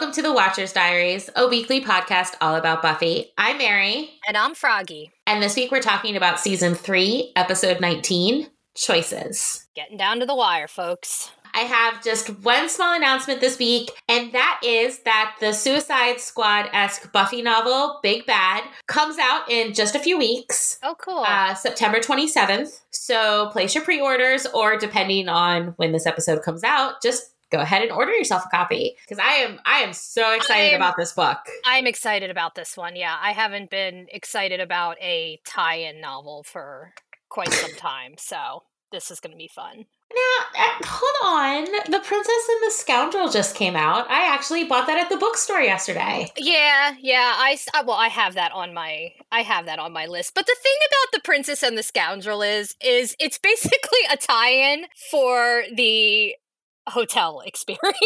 welcome to the Watcher's Diaries, a weekly podcast all about Buffy. I'm Mary. And I'm Froggy. And this week we're talking about season three, episode 19 Choices. Getting down to the wire, folks. I have just one small announcement this week, and that is that the Suicide Squad esque Buffy novel, Big Bad, comes out in just a few weeks. Oh, cool. Uh, September 27th. So place your pre orders, or depending on when this episode comes out, just go ahead and order yourself a copy because I am I am so excited am, about this book. I'm excited about this one. Yeah, I haven't been excited about a tie-in novel for quite some time, so this is going to be fun. Now, uh, hold on. The Princess and the Scoundrel just came out. I actually bought that at the bookstore yesterday. Yeah, yeah. I well, I have that on my I have that on my list. But the thing about the Princess and the Scoundrel is is it's basically a tie-in for the hotel experience.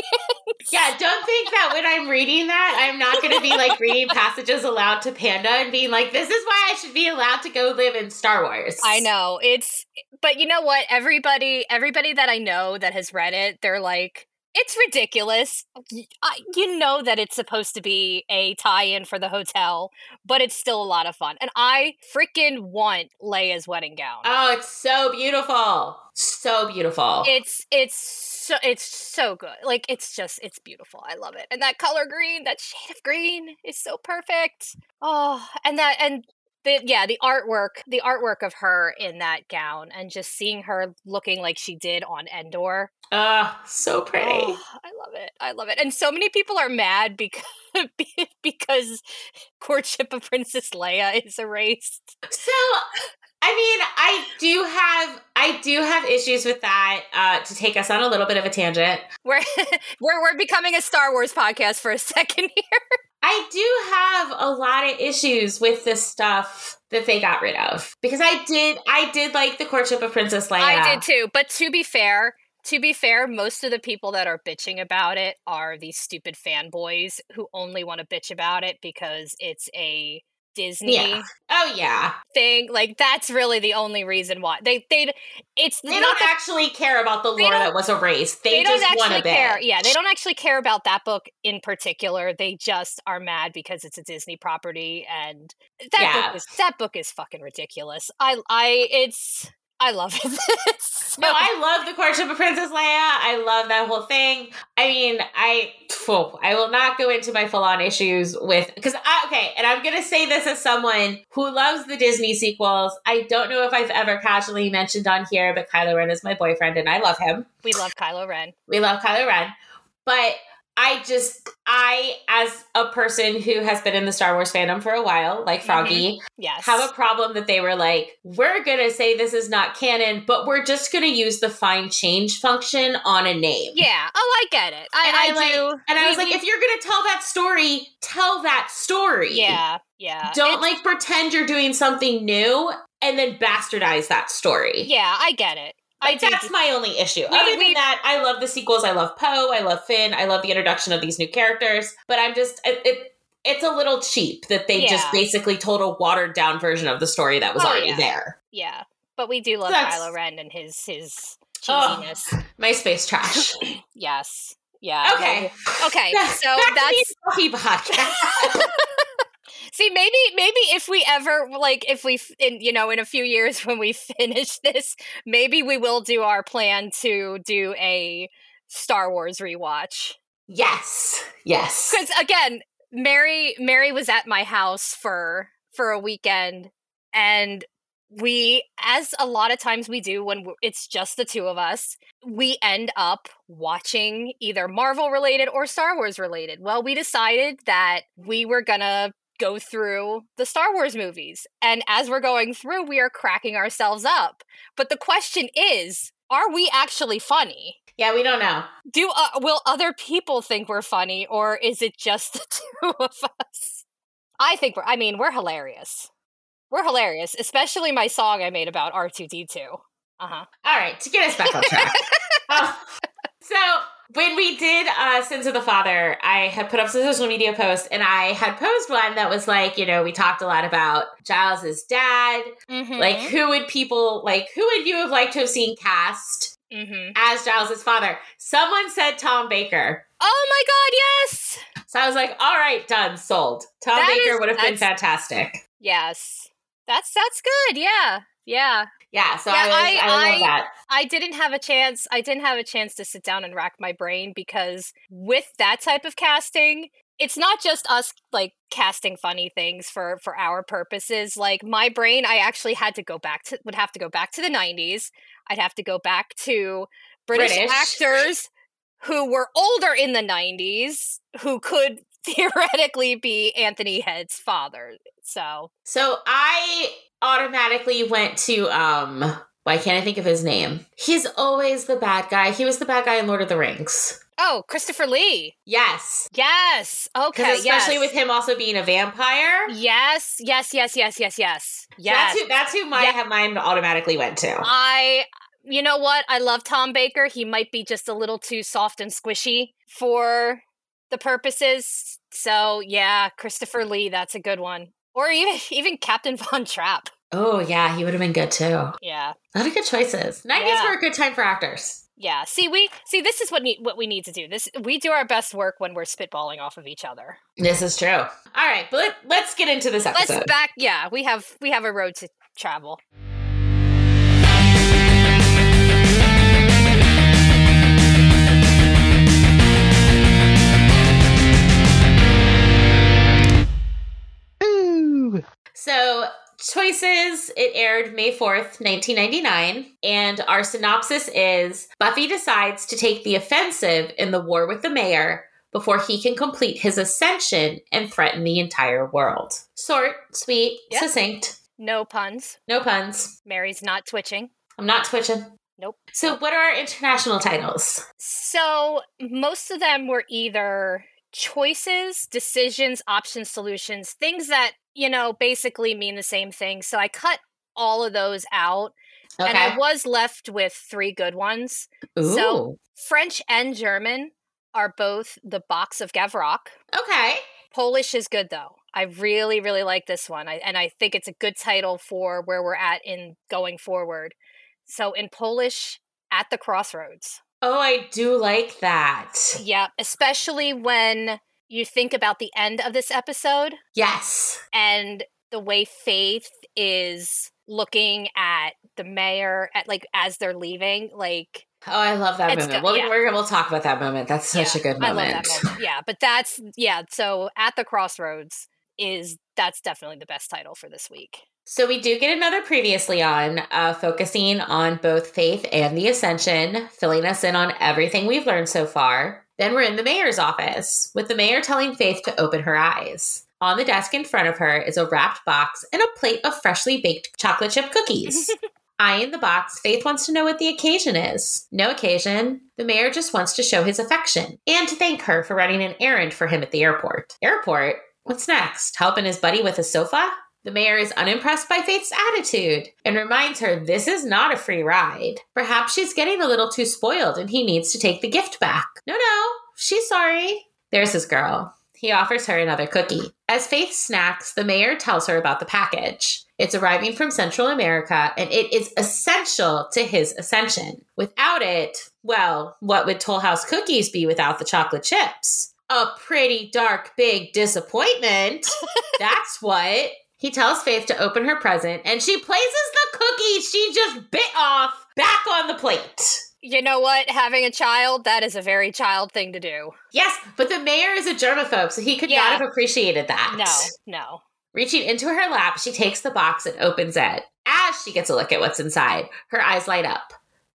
yeah, don't think that when I'm reading that, I'm not going to be like reading passages aloud to Panda and being like, this is why I should be allowed to go live in Star Wars. I know. It's, but you know what? Everybody, everybody that I know that has read it, they're like, it's ridiculous. You know that it's supposed to be a tie-in for the hotel, but it's still a lot of fun. And I freaking want Leia's wedding gown. Oh, it's so beautiful. So beautiful. It's it's so it's so good. Like it's just it's beautiful. I love it. And that color green, that shade of green is so perfect. Oh, and that and the yeah the artwork the artwork of her in that gown and just seeing her looking like she did on endor. Ah uh, so pretty. Oh, i love it. I love it. And so many people are mad because because courtship of princess leia is erased. So I mean, I do have I do have issues with that. Uh, to take us on a little bit of a tangent, we're we're we're becoming a Star Wars podcast for a second here. I do have a lot of issues with the stuff that they got rid of because I did I did like the courtship of Princess Leia. I did too, but to be fair, to be fair, most of the people that are bitching about it are these stupid fanboys who only want to bitch about it because it's a Disney yeah. oh yeah thing. Like that's really the only reason why they they it's they don't the, actually care about the lore that was erased. They, they just want to care. Yeah, they don't actually care about that book in particular. They just are mad because it's a Disney property and that yeah. book is that book is fucking ridiculous. I I it's I love it. so. No, I love the courtship of Princess Leia. I love that whole thing. I mean, I oh, I will not go into my full on issues with because I okay, and I'm gonna say this as someone who loves the Disney sequels. I don't know if I've ever casually mentioned on here, but Kylo Ren is my boyfriend, and I love him. We love Kylo Ren. We love Kylo Ren, but I just, I, as a person who has been in the Star Wars fandom for a while, like mm-hmm. Froggy, mm-hmm. yes. have a problem that they were like, we're going to say this is not canon, but we're just going to use the find change function on a name. Yeah. Oh, I get it. I, and I, I like, do. And I was like, if you're going to tell that story, tell that story. Yeah. Yeah. Don't it's, like pretend you're doing something new and then bastardize that story. Yeah, I get it. Like, that's my only issue. We, Other than that, I love the sequels. I love Poe. I love Finn. I love the introduction of these new characters. But I'm just it, it it's a little cheap that they yeah. just basically told a watered down version of the story that was oh, already yeah. there. Yeah, but we do love that's, Kylo Ren and his his cheesiness. Oh, my space trash. yes. Yeah. Okay. Okay. So that's Buffy podcast. See, maybe maybe if we ever like if we in you know in a few years when we finish this, maybe we will do our plan to do a Star Wars rewatch. Yes. Yes. Cuz again, Mary Mary was at my house for for a weekend and we as a lot of times we do when it's just the two of us we end up watching either marvel related or star wars related well we decided that we were gonna go through the Star Wars movies. And as we're going through, we are cracking ourselves up. But the question is, are we actually funny? Yeah, we don't know. Do uh, will other people think we're funny or is it just the two of us? I think we're I mean, we're hilarious. We're hilarious, especially my song I made about R2D2. Uh-huh. All right, to get us back on track. oh, so when we did uh, Sins of the Father, I had put up some social media posts and I had posed one that was like, you know, we talked a lot about Giles's dad. Mm-hmm. Like, who would people, like, who would you have liked to have seen cast Mm-hmm. as Giles's father. Someone said Tom Baker. Oh my god, yes. So I was like, all right, done, sold. Tom That Baker is- would have been fantastic. Yes. That's that's good. Yeah. Yeah. Yeah, so Yeah, I, I- I, love I- that. I didn't have a chance. I didn't have a chance to sit down and rack my brain because with that type of casting, it's not just us like casting funny things for for our purposes. Like my brain, I actually had to go back to would have to go back to the 90s. I'd have to go back to British, British. actors who were older in the 90s who could theoretically be Anthony Head's father. So, So I automatically went to um why can't I think of his name? He's always the bad guy. He was the bad guy in Lord of the Rings. oh, Christopher Lee. Yes. Yes. Okay. Especially yes. with him also being a vampire. Yes, yes, yes, yes, yes, yes. That's who that's who my Yeah. mind automatically went to. I you know what? I love Tom Baker. He might be just a little too soft and squishy for the purposes. So, yeah, Christopher Lee, that's a good one. Or even even Captain Von Trapp. Oh yeah, he would have been good too. Yeah, A lot of good choices. 90s Yeah. were a good time for actors. Yeah. See, we see this is what need what we need to do. This we do our best work when we're spitballing off of each other. This is true. All right, but let, let's get into this episode. Let's back yeah, we have we have a road to travel. So, choices, it aired May 4th, 1999. And our synopsis is Buffy decides to take the offensive in the war with the mayor before he can complete his ascension and threaten the entire world. Short, sweet, Yep. succinct, No puns. no puns. Mary's not twitching. I'm not twitching. Nope. So, what are our international titles? So most of them were either choices, decisions, options, solutions, things that, you know, basically mean the same thing. So I cut all of those out and I was left with three good ones. Ooh. so- French and German are both the box of Gavrok. okay. Polish is good though. I really, really like this one. I, and I think it's a good title for where we're at in going forward. So in Polish, at the crossroads. Oh, I do like that. Yeah, especially when you think about the end of this episode Yes. and the way Faith is looking at the mayor at like as they're leaving, like Oh, I love that moment. go- We'll, yeah. we're, we'll talk about that moment. That's such yeah, a good I love that moment. Yeah, but that's yeah, so at the crossroads is that's definitely the best title for this week. So we do get another previously on, uh, focusing on both faith and the ascension, filling us in on everything we've learned so far. Then we're in the mayor's office, with the mayor telling Faith to open her eyes. On the desk in front of her is a wrapped box and a plate of freshly baked chocolate chip cookies. Eyeing the box, Faith wants to know what the occasion is. No occasion. The mayor just wants to show his affection and to thank her for running an errand for him at the airport. Airport? What's next? Helping his buddy with a sofa? The mayor is unimpressed by Faith's attitude and reminds her this is not a free ride. Perhaps she's getting a little too spoiled and he needs to take the gift back. No, no, she's sorry. There's his girl. He offers her another cookie. As Faith snacks, the mayor tells her about the package. It's arriving from Central America and it is essential to his ascension. Without it, well, what would Toll House cookies be without the chocolate chips? A pretty dark, big disappointment. That's what. He tells Faith to open her present and she places the cookie she just bit off back on the plate. You know what? Having a child, that is a very child thing to do. Yes, but the mayor is a germaphobe, so he could Yeah. not have appreciated that. No, no. Reaching into her lap, she takes the box and opens it. As she gets a look at what's inside, her eyes light up.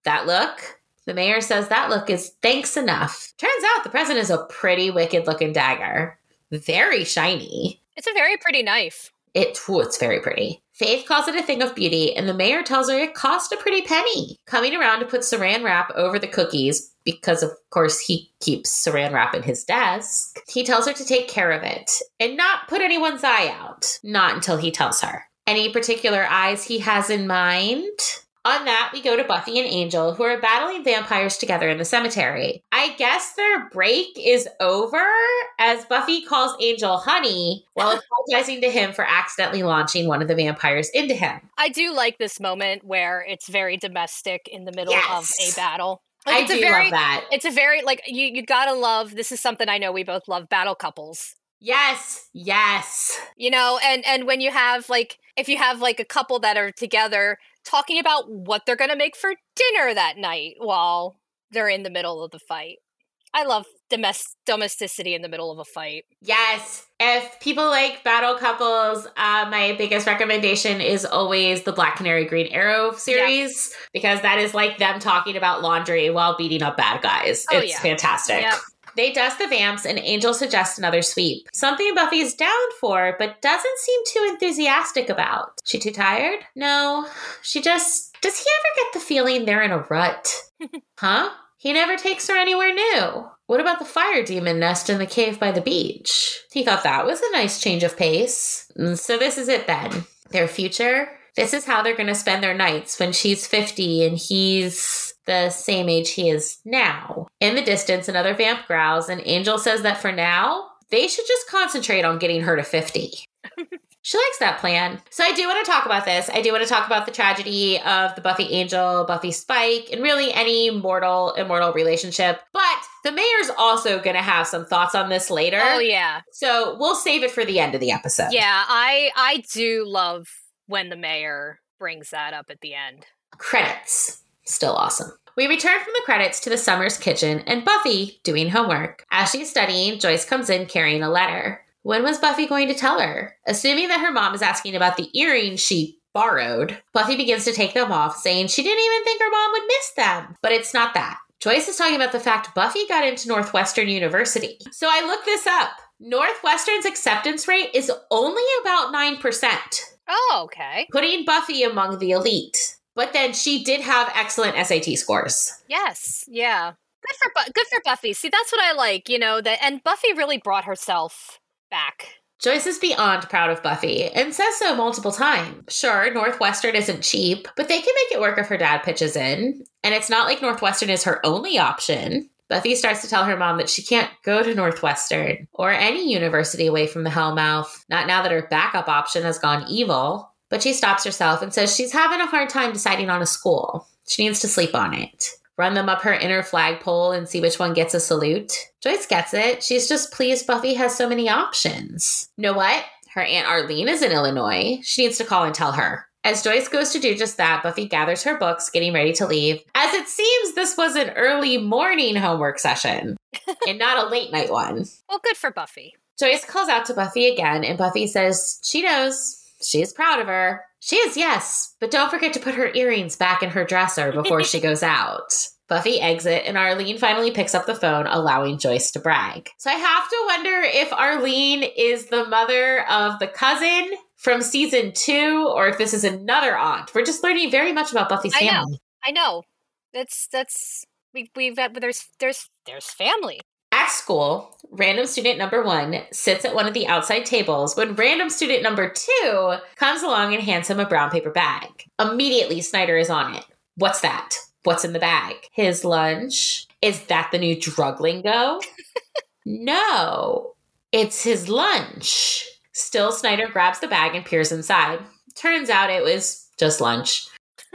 That look? The mayor says that look is thanks enough. Turns out the present is a pretty wicked looking dagger. Very shiny. It's a very pretty knife. It, it's very pretty. Faith calls it a thing of beauty, and the mayor tells her it cost a pretty penny. Coming around to put saran wrap over the cookies, because of course he keeps saran wrap in his desk, he tells her to take care of it and not put anyone's eye out. Not until he tells her. Any particular eyes he has in mind? On that, we go to Buffy and Angel, who are battling vampires together in the cemetery. I guess their break is over as Buffy calls Angel honey while apologizing to him for accidentally launching one of the vampires into him. I do like this moment where it's very domestic in the middle Yes. of a battle. I it's do a very, love that. It's a very like you you gotta love. This is something I know we both love. Battle couples. Yes, yes. you know and and when you have like if you have like a couple that are together talking about what they're going to make for dinner that night while they're in the middle of the fight i love domest- domesticity in the middle of a fight Yes. If people like battle couples, uh, my biggest recommendation is always the Black Canary Green Arrow series because that is like them talking about laundry while beating up bad guys. Oh, it's yeah. fantastic. Yep. They dust the vamps, and Angel suggests another sweep. Something Buffy is down for, but doesn't seem too enthusiastic about. She too tired? No. She just. Does he ever get the feeling they're in a rut? huh? He never takes her anywhere new. What about the fire demon nest in the cave by the beach? He thought that was a nice change of pace. Mm, So, this is it then. Their future? This is how they're going to spend their nights when she's 50 and he's the same age he is now. In the distance, another vamp growls, and Angel says that for now, they should just concentrate on getting her to 50. She likes that plan. So I do want to talk about this. I do want to talk about the tragedy of the Buffy Angel, Buffy Spike, and really any mortal immortal relationship. But the mayor's also going to have some thoughts on this later. oh yeah So we'll save it for the end of the episode. yeah i i do love when the mayor brings that up at the end Credits. Still awesome. We return from the credits to the Summers kitchen and Buffy doing homework. As she's studying, Joyce comes in carrying a letter. When was Buffy going to tell her? Assuming that her mom is asking about the earrings she borrowed, Buffy begins to take them off, saying she didn't even think her mom would miss them. But it's not that. Joyce is talking about the fact Buffy got into Northwestern University. So I looked this up. Northwestern's acceptance rate is only about 9% oh okay putting Buffy among the elite. But then she did have excellent SAT scores. yes yeah good for Bu- good for buffy see that's what i like you know that and buffy really brought herself back Joyce is beyond proud of Buffy and says so multiple times. Sure, Northwestern isn't cheap, but they can make it work if her dad pitches in. And it's not like Northwestern is her only option. Buffy starts to tell her mom that she can't go to Northwestern or any university away from the Hellmouth, not now that her backup option has gone evil. But she stops herself and says she's having a hard time deciding on a school. She needs to sleep on it. Run them up her inner flagpole and see which one gets a salute. Joyce gets it. She's just pleased Buffy has so many options. You know what? Her Aunt Arlene is in Illinois. She needs to call and tell her. As Joyce goes to do just that, Buffy gathers her books, getting ready to leave. As it seems, this was an early morning homework session and not a late night one. well good for buffy Joyce calls out to Buffy again, and Buffy says she knows. She is proud of her. She is, yes, but don't forget to put her earrings back in her dresser before she goes out. Buffy exit, and Arlene finally picks up the phone, allowing Joyce to brag. So I have to wonder if Arlene is the mother of the cousin from season two, or if this is another aunt. We're just learning very much about Buffy's I know. family. I know. That's that's we we've got there's there's there's family. At school, random student number one sits at one of the outside tables when random student number two comes along and hands him a brown paper bag. Immediately, Snyder is on it. What's that? What's in the bag? His lunch? Is that the new drug lingo? no, it's his lunch. Still, Snyder grabs the bag and peers inside. Turns out it was just lunch.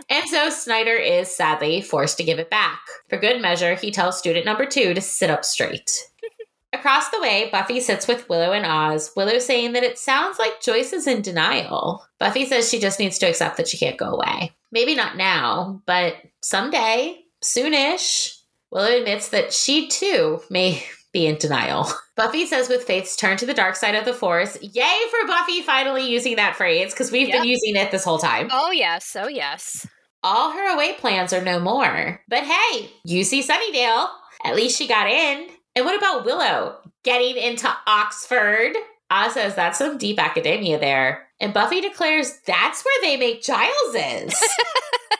And so Snyder is sadly forced to give it back. For good measure, he tells student number two to sit up straight. Across the way, Buffy sits with Willow and Oz, Willow saying that it sounds like Joyce is in denial. Buffy says she just needs to accept that she can't go away. Maybe not now, but someday, soonish. Willow admits that she too may be in denial. Buffy says with Faith's turn to the dark side of the force, yay for Buffy finally using that phrase, because we've been using it this whole time. Oh yes, oh yes. All her away plans are no more. But hey, you see Sunnydale. At least she got in. And what about Willow getting into Oxford? Oz says that's some deep academia there. And Buffy declares that's where they make Giles's.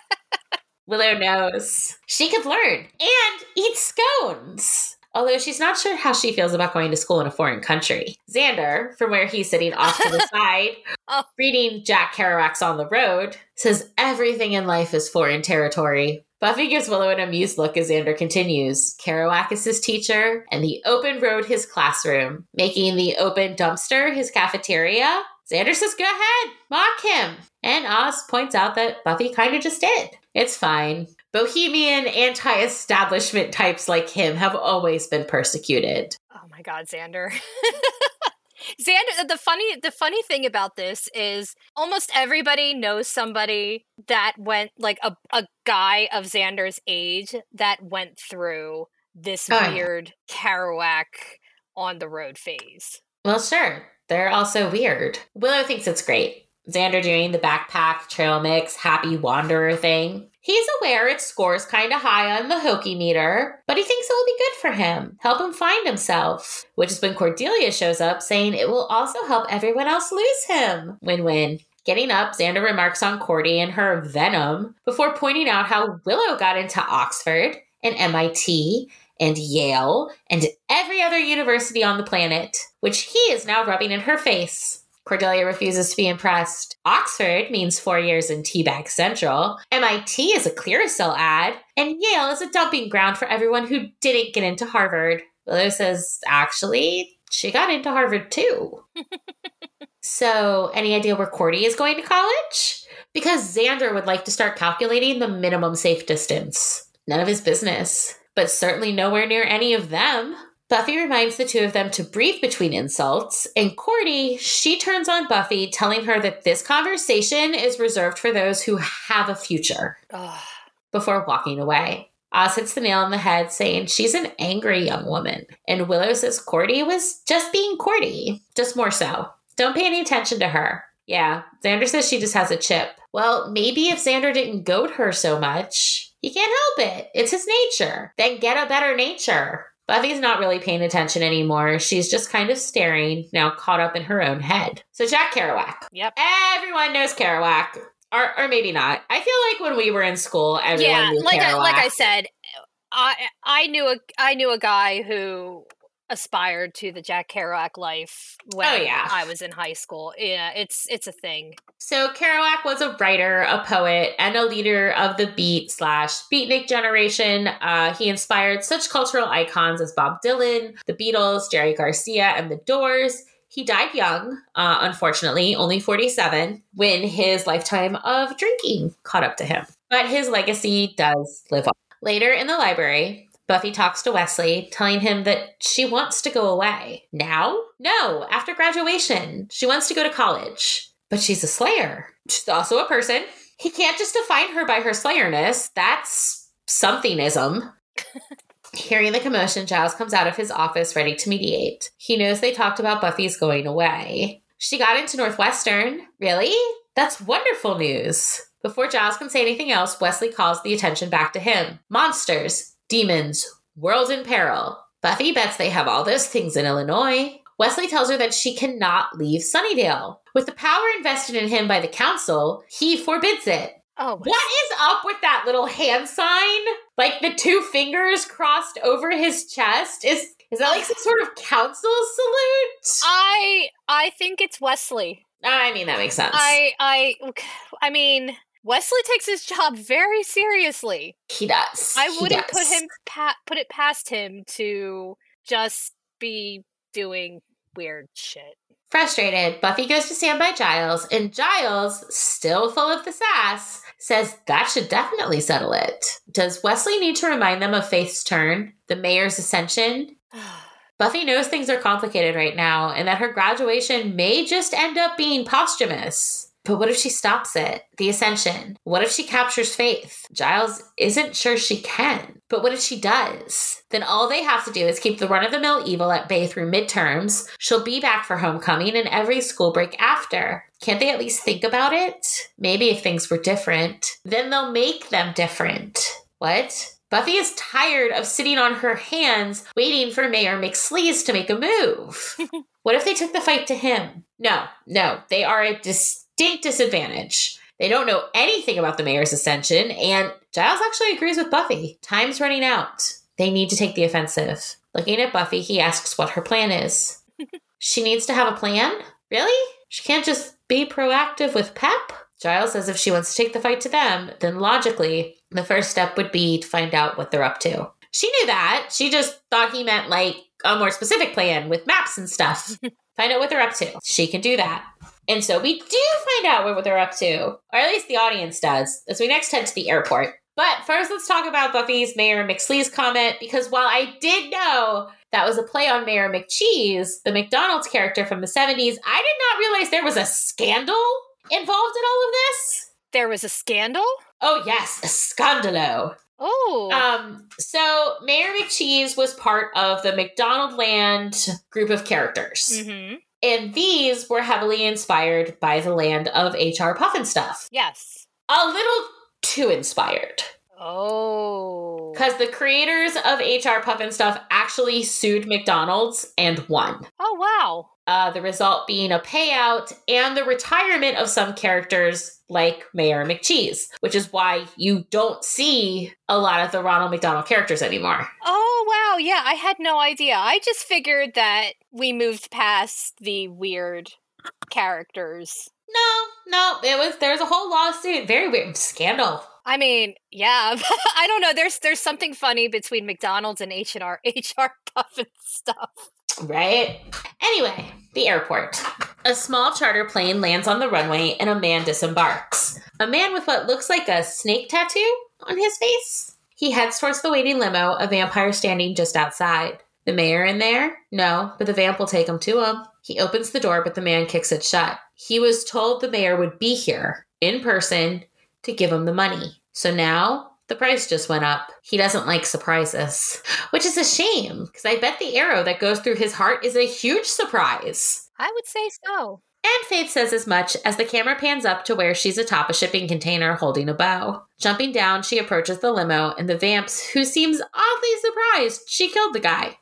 Willow knows she could learn and eat scones. Although she's not sure how she feels about going to school in a foreign country. Xander, from where he's sitting off to the side, Oh. reading Jack Kerouac's On the Road, says everything in life is foreign territory. Buffy gives Willow an amused look as Xander continues. Kerouac is his teacher, and the open road his classroom, making the open dumpster his cafeteria. Xander says, Go ahead, mock him. And Oz points out that Buffy kind of just did. It's fine. Bohemian, anti establishment types like him have always been persecuted. Oh my god, Xander. Xander the funny the funny thing about this is almost everybody knows somebody that went like a, a guy of Xander's age that went through this Oh, weird Kerouac on the road phase. Well, sure. They're also weird. Willow thinks it's great. Xander doing the backpack trail mix happy wanderer thing. He's aware it scores kind of high on the hokey meter, but he thinks it will be good for him, help him find himself. Which is when Cordelia shows up saying it will also help everyone else lose him. Win win. Getting up, Xander remarks on Cordy and her venom before pointing out how Willow got into Oxford and MIT and Yale and every other university on the planet, which he is now rubbing in her face. Cordelia refuses to be impressed. Oxford means four years in Teabag Central. MIT is a Clearasil ad. And Yale is a dumping ground for everyone who didn't get into Harvard. Willow says, actually, she got into Harvard too. so, any idea where Cordy is going to college? Because Xander would like to start calculating the minimum safe distance. None of his business, but certainly nowhere near any of them. Buffy reminds the two of them to breathe between insults, and Cordy, she turns on Buffy, telling her that this conversation is reserved for those who have a future, Ugh. before walking away. Oz hits the nail on the head, saying she's an angry young woman. And Willow says Cordy was just being Cordy, just more so. Don't pay any attention to her. Yeah, Xander says she just has a chip. Well, maybe if Xander didn't goad her so much, he can't help it. It's his nature. Then get a better nature. Buffy's not really paying attention anymore. She's just kind of staring, now caught up in her own head. So, Jack Kerouac. Yep. Everyone knows Kerouac. Or, or maybe not. I feel like when we were in school, everyone yeah, knew like I, Kerouac. like I said, I I knew a I knew a guy who aspired to the Jack Kerouac life when Oh, yeah. I was in high school. Yeah, it's it's a thing. So Kerouac was a writer, a poet, and a leader of the beat slash beatnik generation. Uh, he inspired such cultural icons as Bob Dylan, the Beatles, Jerry Garcia, and the Doors. He died young, uh, unfortunately, only 47, when his lifetime of drinking caught up to him. But his legacy does live on. Later in the library, Buffy talks to Wesley, telling him that she wants to go away. Now? No, after graduation. She wants to go to college. But she's a slayer. She's also a person. He can't just define her by her slayerness. That's somethingism. Hearing the commotion, Giles comes out of his office ready to mediate. He knows they talked about Buffy's going away. She got into Northwestern. Really? That's wonderful news. Before Giles can say anything else, Wesley calls the attention back to him. Monsters, demons, world in peril. Buffy bets they have all those things in Illinois. Wesley tells her that she cannot leave Sunnydale. With the power invested in him by the council, he forbids it. Oh, What is up with that little hand sign? Like the two fingers crossed over his chest? Is is that like some sort of council salute? I I think it's Wesley. I mean, that makes sense. I I I mean Wesley takes his job very seriously. he does. I He wouldn't put him pa- put it past him to just be doing weird shit. Frustrated, Buffy goes to stand by Giles, and Giles, still full of the sass, says that should definitely settle it. Does Wesley need to remind them of Faith's turn, the mayor's ascension? Buffy knows things are complicated right now and that her graduation may just end up being posthumous. But what if she stops it? The ascension. What if she captures Faith? Giles isn't sure she can. But what if she does? Then all they have to do is keep the run of the mill evil at bay through midterms. She'll be back for homecoming and every school break after. Can't they at least think about it? Maybe if things were different, then they'll make them different. What? Buffy is tired of sitting on her hands waiting for Mayor McSleaze to make a move. what if they took the fight to him? No, no, they are a distinct disadvantage. They don't know anything about the mayor's ascension, and Giles actually agrees with Buffy. Time's running out. They need to take the offensive. Looking at Buffy, he asks what her plan is. she needs to have a plan? Really? She can't just be proactive with Pep? Giles says if she wants to take the fight to them, then logically, the first step would be to find out what they're up to. She knew that. She just thought he meant like a more specific plan with maps and stuff. find out what they're up to. She can do that. And so we do find out what they're up to, or at least the audience does, as we next head to the airport. But first, let's talk about Buffy's Mayor McSleaze comment, because while I did know that was a play on Mayor McCheese, the McDonald's character from the 70s, I did not realize there was a scandal involved in all of this. There was a scandal? Oh, yes, a scandalo. Oh. Um, so Mayor McCheese was part of the McDonald Land group of characters. hmm And these were heavily inspired by the land of H.R. Pufnstuf. Yes. A little too inspired. Oh. Because the creators of HR Pufnstuf actually sued McDonald's and won. Oh, wow. Uh, the result being a payout and the retirement of some characters like Mayor McCheese, which is why you don't see a lot of the Ronald McDonald characters anymore. Oh, wow. Yeah, I had no idea. I just figured that we moved past the weird characters. No, no, it was there's a whole lawsuit, very weird scandal. I mean, yeah, I don't know. There's there's something funny between McDonald's and H and R HR Puffin stuff. Right? Anyway, the airport. A small charter plane lands on the runway and a man disembarks. A man with what looks like a snake tattoo on his face. He heads towards the waiting limo, a vampire standing just outside. The mayor in there? No, but the vamp will take him to him. He opens the door, but the man kicks it shut. He was told the mayor would be here in person to give him the money. So now the price just went up. He doesn't like surprises, which is a shame because I bet the arrow that goes through his heart is a huge surprise. I would say so. And Faith says as much as the camera pans up to where she's atop a shipping container holding a bow. Jumping down, she approaches the limo, and the vamps, who seems oddly surprised she killed the guy.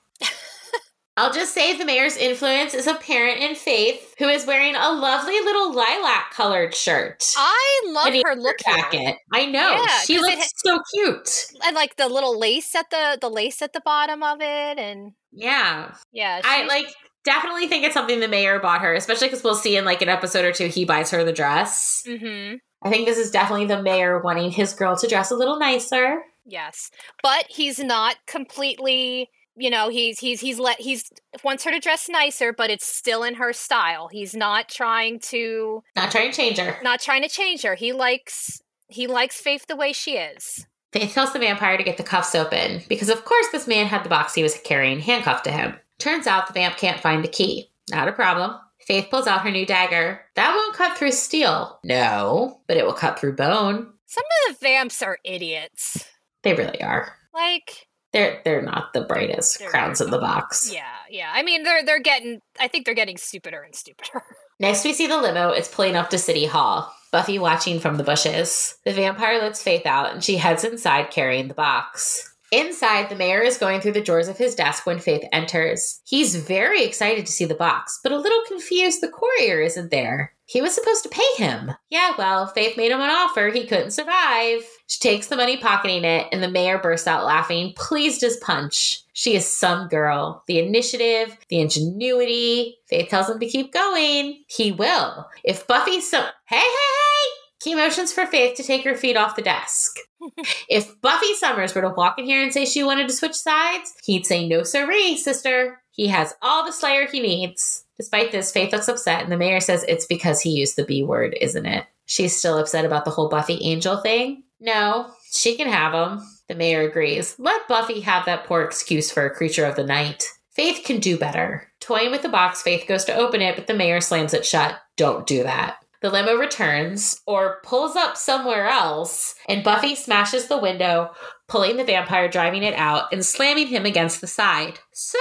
I'll just say the mayor's influence is apparent in Faith, who is wearing a lovely little lilac colored shirt. I love her look jacket. I know. Yeah, she looks ha- so cute. And like the little lace at the the lace at the bottom of it, and Yeah. yeah, I like definitely think it's something the mayor bought her, especially because we'll see in like an episode or two he buys her the dress. Mhm. I think this is definitely the mayor wanting his girl to dress a little nicer. Yes, but he's not completely. You know, he's he's he's let he's wants her to dress nicer, but it's still in her style. He's not trying to Not trying to change her. not trying to change her. He likes he likes Faith the way she is. Faith tells the vampire to get the cuffs open because, of course, this man had the box he was carrying handcuffed to him. Turns out the vamp can't find the key. Not a problem. Faith pulls out her new dagger. That won't cut through steel. No, but it will cut through bone. Some of the vamps are idiots. They really are. Like, They're they're not the brightest They're crowns in the box. yeah, yeah. I mean, they're they're getting. I think they're getting stupider and stupider. Next, we see the limo. It's pulling up to City Hall. Buffy watching from the bushes. The vampire lets Faith out and she heads inside carrying the box. Inside, the mayor is going through the drawers of his desk when Faith enters. He's very excited to see the box, but a little confused the courier isn't there. He was supposed to pay him. Yeah, well, Faith made him an offer he couldn't survive. She takes the money, pocketing it, and the mayor bursts out laughing, pleased as punch. She is some girl. The initiative, the ingenuity. Faith tells him to keep going. He will. If Buffy so hey hey hey Key motions for Faith to take her feet off the desk. if Buffy Summers were to walk in here and say she wanted to switch sides, he'd say no siree, sister. He has all the Slayer he needs. Despite this, Faith looks upset, and the mayor says it's because he used the B word, isn't it? She's still upset about the whole Buffy Angel thing. No, she can have him. The mayor agrees. Let Buffy have that poor excuse for a creature of the night. Faith can do better. Toying with the box, Faith goes to open it, but the mayor slams it shut. Don't do that. The limo returns or pulls up somewhere else, and Buffy smashes the window, pulling the vampire, driving it out, and slamming him against the side. So,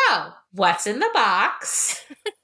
what's in the box?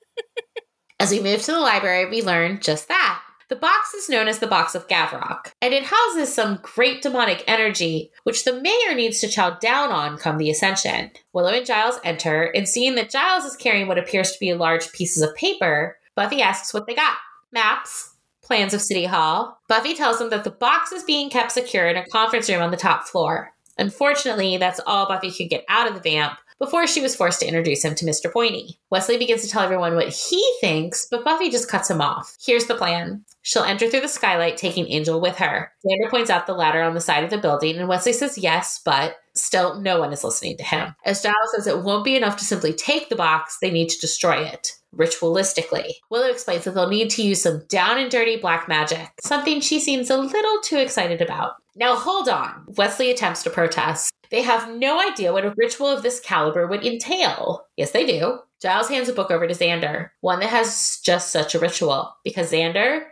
As we move to the library, we learn just that. The box is known as the Box of Gavrok, and it houses some great demonic energy, which the mayor needs to chow down on come the Ascension. Willow and Giles enter, and seeing that Giles is carrying what appears to be large pieces of paper, Buffy asks what they got. Maps, plans of City Hall. Buffy tells them that the box is being kept secure in a conference room on the top floor. Unfortunately, that's all Buffy could get out of the vamp before she was forced to introduce him to Mr. Pointy. Wesley begins to tell everyone what he thinks, but Buffy just cuts him off. Here's the plan. She'll enter through the skylight, taking Angel with her. Xander points out the ladder on the side of the building, and Wesley says yes, but still no one is listening to him. As Giles says it won't be enough to simply take the box, they need to destroy it ritualistically. Willow explains that they'll need to use some down and dirty black magic, something she seems a little too excited about. Now, hold on. Wesley attempts to protest. They have no idea what a ritual of this caliber would entail. Yes, they do. Giles hands a book over to Xander, one that has just such a ritual, because Xander,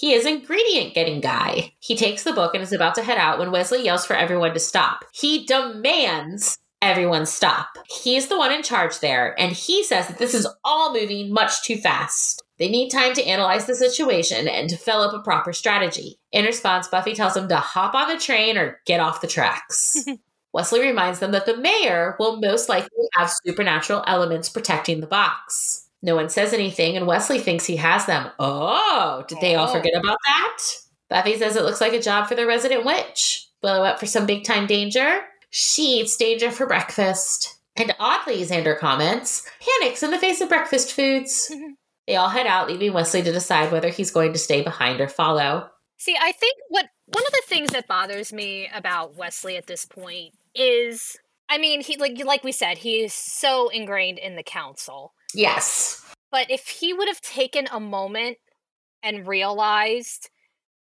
he is ingredient getting guy. He takes the book and is about to head out when Wesley yells for everyone to stop. He demands everyone stop. He's the one in charge there, and he says that this is all moving much too fast. They need time to analyze the situation and to develop a proper strategy. In response, Buffy tells them to hop on the train or get off the tracks. Wesley reminds them that the mayor will most likely have supernatural elements protecting the box. No one says anything, and Wesley thinks he has them. Oh, did they all Oh. forget about that? Buffy says it looks like a job for the resident witch. Willow up for some big time danger. She eats danger for breakfast. And oddly, Xander comments, panics in the face of breakfast foods. Mm-hmm. they all head out, leaving Wesley to decide whether he's going to stay behind or follow. See, I think what one of the things that bothers me about Wesley at this point is I mean, he like like we said, he is so ingrained in the council. Yes. But if he would have taken a moment and realized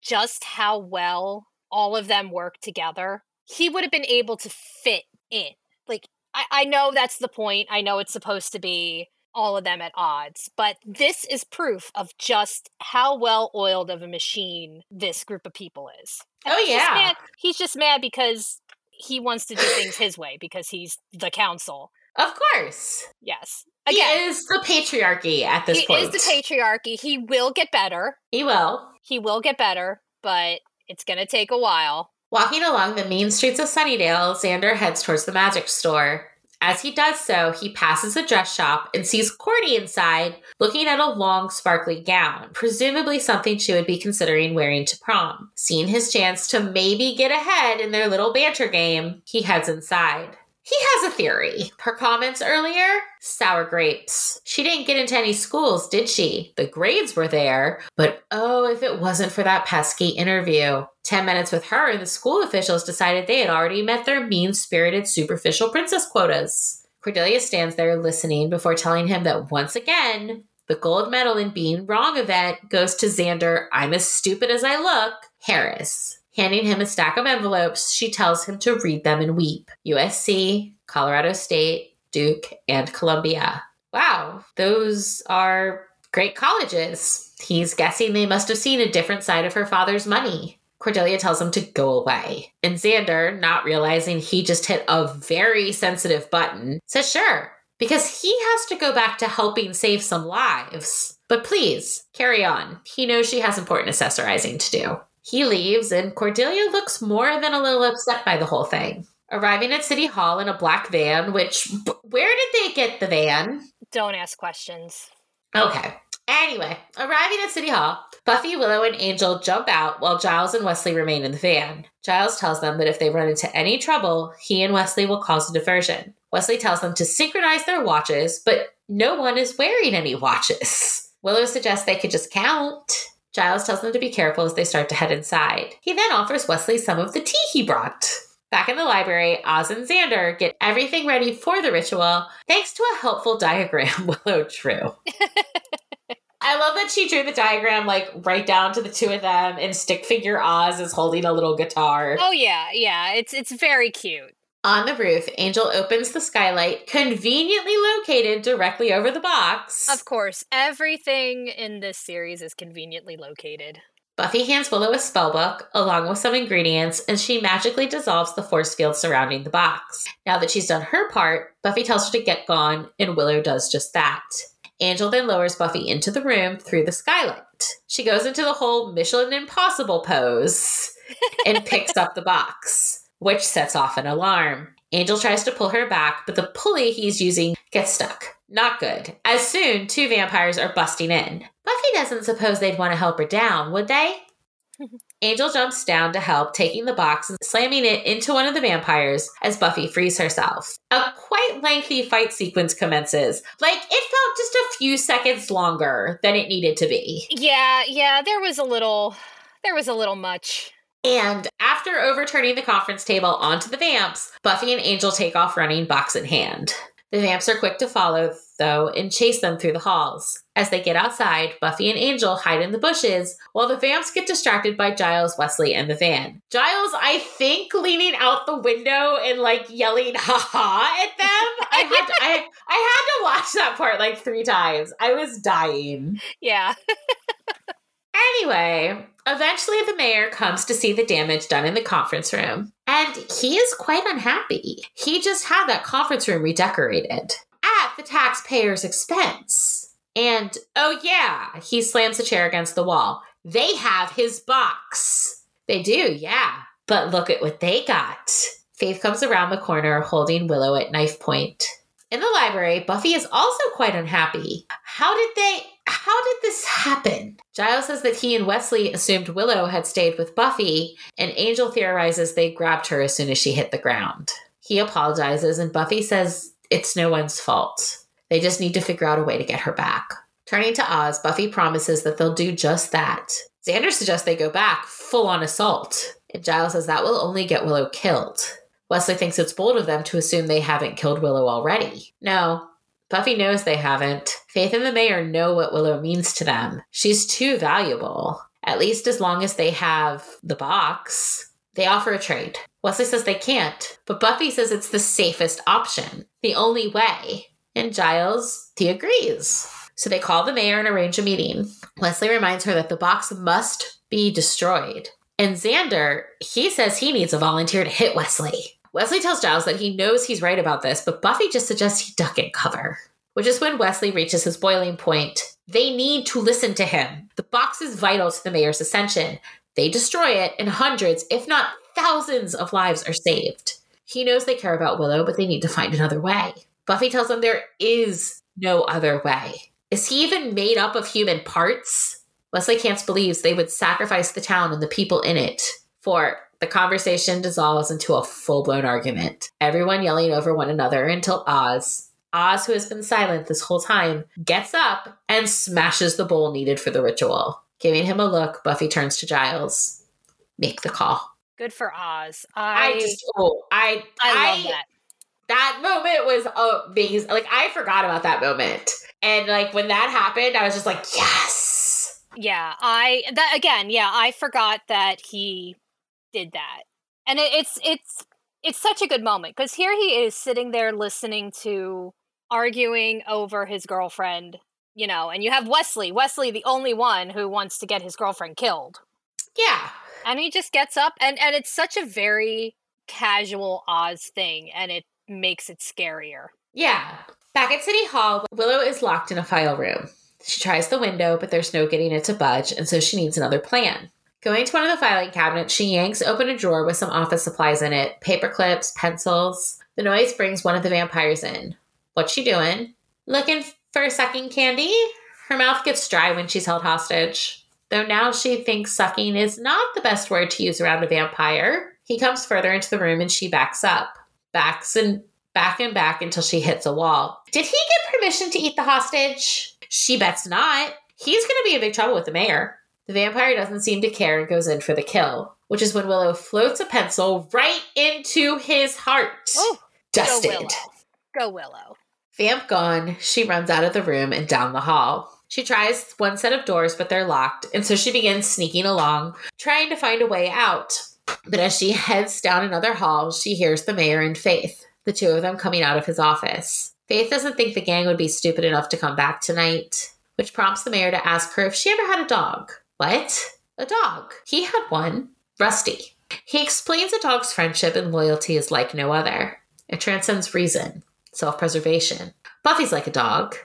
just how well all of them work together, he would have been able to fit in. Like, I, I know that's the point. I know it's supposed to be all of them at odds, but this is proof of just how well oiled of a machine this group of people is. And Oh, he's just yeah. mad- he's just mad because he wants to do things his way because he's the council. Of course. Yes. He is the patriarchy at this he point. He is the patriarchy. He will get better. He will. He will get better, but it's going to take a while. Walking along the mean streets of Sunnydale, Xander heads towards the magic store. As he does so, he passes a dress shop and sees Cordy inside, looking at a long, sparkly gown, presumably something she would be considering wearing to prom. Seeing his chance to maybe get ahead in their little banter game, he heads inside. He has a theory. Her comments earlier sour grapes. She didn't get into any schools, did she? The grades were there, but oh, if it wasn't for that pesky interview. 10 minutes with her, and the school officials decided they had already met their mean spirited, superficial princess quotas. Cordelia stands there listening before telling him that once again, the gold medal in being wrong event goes to Xander, I'm as stupid as I look, Harris. Handing him a stack of envelopes, she tells him to read them and weep. USC, Colorado State, Duke, and Columbia. Wow, those are great colleges. He's guessing they must have seen a different side of her father's money. Cordelia tells him to go away. And Xander, not realizing he just hit a very sensitive button, says sure, because he has to go back to helping save some lives. But please, carry on. He knows she has important accessorizing to do. He leaves, and Cordelia looks more than a little upset by the whole thing. Arriving at City Hall in a black van, which, where did they get the van? Don't ask questions. Okay. Anyway, arriving at City Hall, Buffy, Willow, and Angel jump out while Giles and Wesley remain in the van. Giles tells them that if they run into any trouble, he and Wesley will cause a diversion. Wesley tells them to synchronize their watches, but no one is wearing any watches. Willow suggests they could just count. Giles tells them to be careful as they start to head inside. He then offers Wesley some of the tea he brought. Back in the library, Oz and Xander get everything ready for the ritual thanks to a helpful diagram Willow drew. I love that she drew the diagram like right down to the two of them, and stick figure Oz is holding a little guitar. Oh yeah, yeah. It's it's very cute. On the roof, Angel opens the skylight, conveniently located directly over the box. Of course, everything in this series is conveniently located. Buffy hands Willow a spellbook along with some ingredients, and she magically dissolves the force field surrounding the box. Now that she's done her part, Buffy tells her to get gone, and Willow does just that. Angel then lowers Buffy into the room through the skylight. She goes into the whole Mission Impossible pose and picks up the box, which sets off an alarm. Angel tries to pull her back, but the pulley he's using gets stuck. Not good. As soon, two vampires are busting in. Buffy doesn't suppose they'd want to help her down, would they? Angel jumps down to help, taking the box and slamming it into one of the vampires as Buffy frees herself. A quite lengthy fight sequence commences. Like, it felt just a few seconds longer than it needed to be. Yeah, yeah, there was a little there was a little much. And after overturning the conference table onto the vamps, Buffy and Angel take off running, box in hand. The vamps are quick to follow, though, and chase them through the halls. As they get outside, Buffy and Angel hide in the bushes while the vamps get distracted by Giles, Wesley, and the van. Giles, I think, leaning out the window and like yelling "ha ha" at them. I had to, I, I had to watch that part like three times. I was dying. Yeah. Anyway, eventually the mayor comes to see the damage done in the conference room, and he is quite unhappy. He just had that conference room redecorated at the taxpayer's expense. And oh, yeah, he slams the chair against the wall. They have his box. They do, yeah. But look at what they got. Faith comes around the corner holding Willow at knife point. In the library, Buffy is also quite unhappy. How did they how did this happen? Giles says that he and Wesley assumed Willow had stayed with Buffy, and Angel theorizes they grabbed her as soon as she hit the ground. He apologizes, and Buffy says it's no one's fault. They just need to figure out a way to get her back. Turning to Oz, Buffy promises that they'll do just that. Xander suggests they go back, full on assault, and Giles says that will only get Willow killed. Wesley thinks it's bold of them to assume they haven't killed Willow already. No, Buffy knows they haven't. Faith and the mayor know what Willow means to them. She's too valuable, at least as long as they have the box. They offer a trade. Wesley says they can't, but Buffy says it's the safest option, the only way. And Giles, he agrees. So they call the mayor and arrange a meeting. Wesley reminds her that the box must be destroyed. And Xander, he says he needs a volunteer to hit Wesley. Wesley tells Giles that he knows he's right about this, but Buffy just suggests he duck and cover, which is when Wesley reaches his boiling point. They need to listen to him. The box is vital to the mayor's ascension. They destroy it, and hundreds, if not thousands, of lives are saved. He knows they care about Willow, but they need to find another way. Buffy tells them there is no other way. Is he even made up of human parts? Wesley Camps believes they would sacrifice the town and the people in it for the conversation dissolves into a full blown argument, everyone yelling over one another until Oz, Oz, who has been silent this whole time, gets up and smashes the bowl needed for the ritual. Giving him a look, Buffy turns to Giles. Make the call. Good for Oz. I, I just, oh, I, I love that. That moment was amazing. Like, I forgot about that moment. And, like, when that happened, I was just like, yes. Yeah, I, that again, yeah, I forgot that he did that. And it, it's it's it's such a good moment because here he is sitting there listening to arguing over his girlfriend you know and you have wesley wesley the only one who wants to get his girlfriend killed. Yeah. And he just gets up and and it's such a very casual oz thing and it makes it scarier. Yeah. Back at city hall willow is locked in a file room. She tries the window but there's no getting it to budge and so she needs another plan Going to one of the filing cabinets, she yanks open a drawer with some office supplies in it paper clips, pencils. The noise brings one of the vampires in. What's she doing? Looking for sucking candy? Her mouth gets dry when she's held hostage. Though now she thinks sucking is not the best word to use around a vampire. He comes further into the room and she backs up. Backs and back and back until she hits a wall. Did he get permission to eat the hostage? She bets not. He's going to be in big trouble with the mayor. The vampire doesn't seem to care and goes in for the kill, which is when Willow floats a pencil right into his heart. Oh, Dusted. Go Willow. Go Willow. Vamp gone, she runs out of the room and down the hall. She tries one set of doors, but they're locked, and so she begins sneaking along, trying to find a way out. But as she heads down another hall, she hears the mayor and Faith, the two of them coming out of his office. Faith doesn't think the gang would be stupid enough to come back tonight, which prompts the mayor to ask her if she ever had a dog. What? A dog. He had one. Rusty. He explains a dog's friendship and loyalty is like no other. It transcends reason, self preservation. Buffy's like a dog.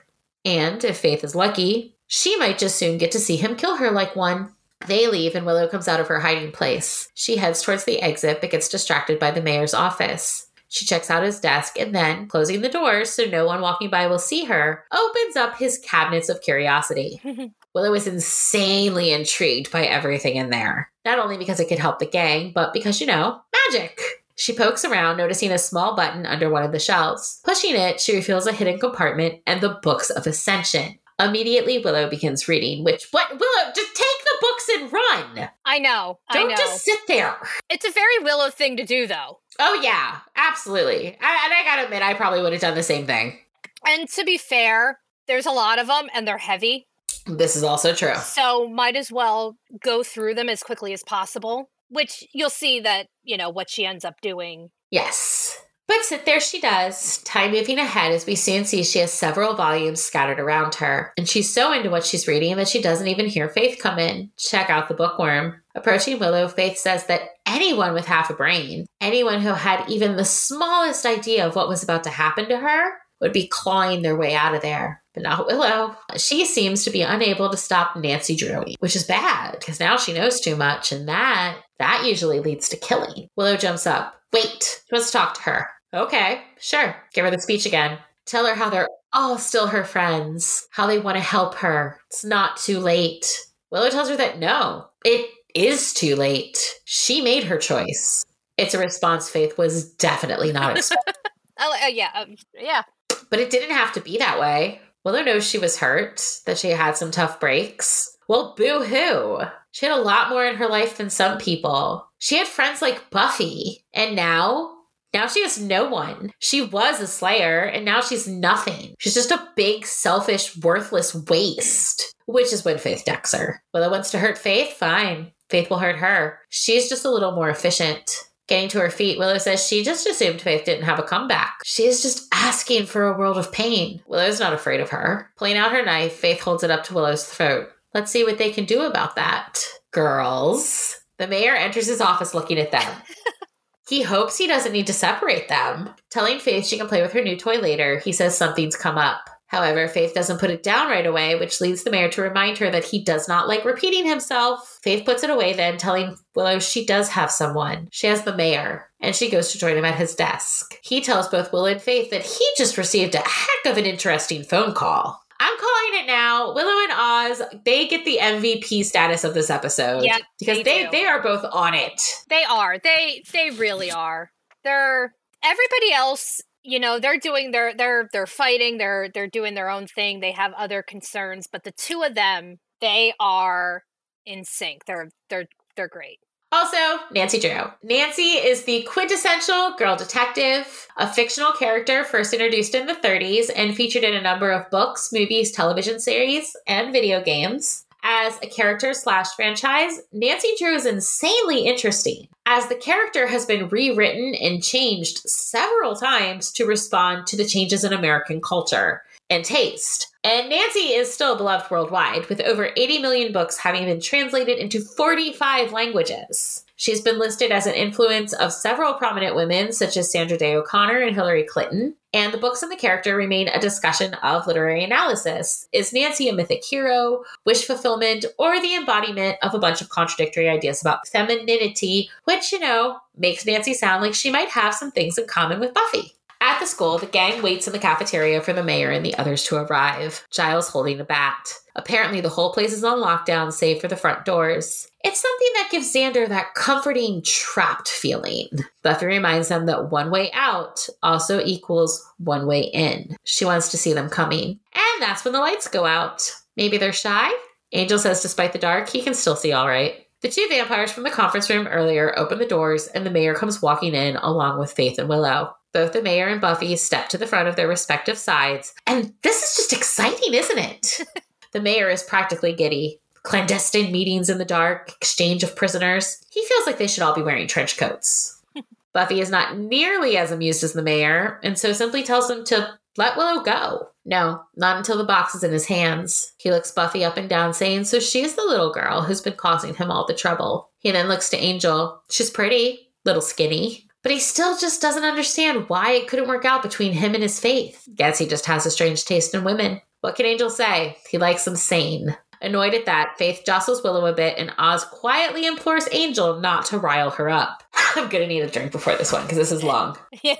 And if Faith is lucky, she might just soon get to see him kill her like one. They leave and Willow comes out of her hiding place. She heads towards the exit but gets distracted by the mayor's office. She checks out his desk and then, closing the doors so no one walking by will see her, opens up his cabinets of curiosity. Willow is insanely intrigued by everything in there. Not only because it could help the gang, but because, you know, magic. She pokes around, noticing a small button under one of the shelves. Pushing it, she reveals a hidden compartment and the Books of Ascension. Immediately, Willow begins reading, which, what? Willow, just take the books and run. I know. Don't I know. just sit there. It's a very Willow thing to do, though. Oh, yeah, absolutely. I, and I gotta admit, I probably would have done the same thing. And to be fair, there's a lot of them and they're heavy. This is also true. So might as well go through them as quickly as possible, which you'll see that, you know, what she ends up doing. Yes. But sit there she does, time moving ahead as we soon see she has several volumes scattered around her. And she's so into what she's reading that she doesn't even hear Faith come in. Check out the bookworm. Approaching Willow, Faith says that anyone with half a brain, anyone who had even the smallest idea of what was about to happen to her, would be clawing their way out of there. But not Willow. She seems to be unable to stop Nancy Drew, which is bad because now she knows too much, and that that usually leads to killing. Willow jumps up. Wait, she wants to talk to her. Okay, sure. Give her the speech again. Tell her how they're all still her friends, how they want to help her. It's not too late. Willow tells her that no, it is too late. She made her choice. It's a response Faith was definitely not expecting. Oh, uh, yeah. Um, yeah. But it didn't have to be that way. Willow knows she was hurt, that she had some tough breaks. Well, boo hoo. She had a lot more in her life than some people. She had friends like Buffy, and now, now she has no one. She was a slayer, and now she's nothing. She's just a big, selfish, worthless waste, which is when Faith decks her. Willow wants to hurt Faith? Fine. Faith will hurt her. She's just a little more efficient. Getting to her feet, Willow says she just assumed Faith didn't have a comeback. She is just asking for a world of pain. Willow's not afraid of her. Pulling out her knife, Faith holds it up to Willow's throat. Let's see what they can do about that. Girls. The mayor enters his office looking at them. he hopes he doesn't need to separate them. Telling Faith she can play with her new toy later, he says something's come up. However, Faith doesn't put it down right away, which leads the mayor to remind her that he does not like repeating himself. Faith puts it away then, telling Willow she does have someone. She has the mayor, and she goes to join him at his desk. He tells both Willow and Faith that he just received a heck of an interesting phone call. I'm calling it now. Willow and Oz, they get the MVP status of this episode. Yeah. because they they, they are both on it. They are. They they really are. They're everybody else, you know, they're doing their they're they're fighting, they're they're doing their own thing. They have other concerns, but the two of them, they are in sync. They're they're they're great. Also, Nancy Drew. Nancy is the quintessential girl detective, a fictional character first introduced in the 30s and featured in a number of books, movies, television series, and video games. As a character slash franchise, Nancy Drew is insanely interesting, as the character has been rewritten and changed several times to respond to the changes in American culture and taste. And Nancy is still beloved worldwide, with over 80 million books having been translated into 45 languages. She's been listed as an influence of several prominent women, such as Sandra Day O'Connor and Hillary Clinton. And the books and the character remain a discussion of literary analysis. Is Nancy a mythic hero, wish fulfillment, or the embodiment of a bunch of contradictory ideas about femininity, which, you know, makes Nancy sound like she might have some things in common with Buffy? At the school, the gang waits in the cafeteria for the mayor and the others to arrive, Giles holding a bat. Apparently, the whole place is on lockdown, save for the front doors. It's something that gives Xander that comforting, trapped feeling. Buffy reminds them that one way out also equals one way in. She wants to see them coming. And that's when the lights go out. Maybe they're shy? Angel says despite the dark, he can still see all right. The two vampires from the conference room earlier open the doors, and the mayor comes walking in along with Faith and Willow. Both the mayor and Buffy step to the front of their respective sides, and this is just exciting, isn't it? the mayor is practically giddy. Clandestine meetings in the dark, exchange of prisoners. He feels like they should all be wearing trench coats. Buffy is not nearly as amused as the mayor, and so simply tells him to let Willow go. No, not until the box is in his hands. He looks Buffy up and down, saying, So she's the little girl who's been causing him all the trouble. He then looks to Angel. She's pretty, little skinny, but he still just doesn't understand why it couldn't work out between him and his faith. Guess he just has a strange taste in women. What can Angel say? He likes them sane. Annoyed at that, Faith jostles Willow a bit, and Oz quietly implores Angel not to rile her up. I'm gonna need a drink before this one because this is long. Whew,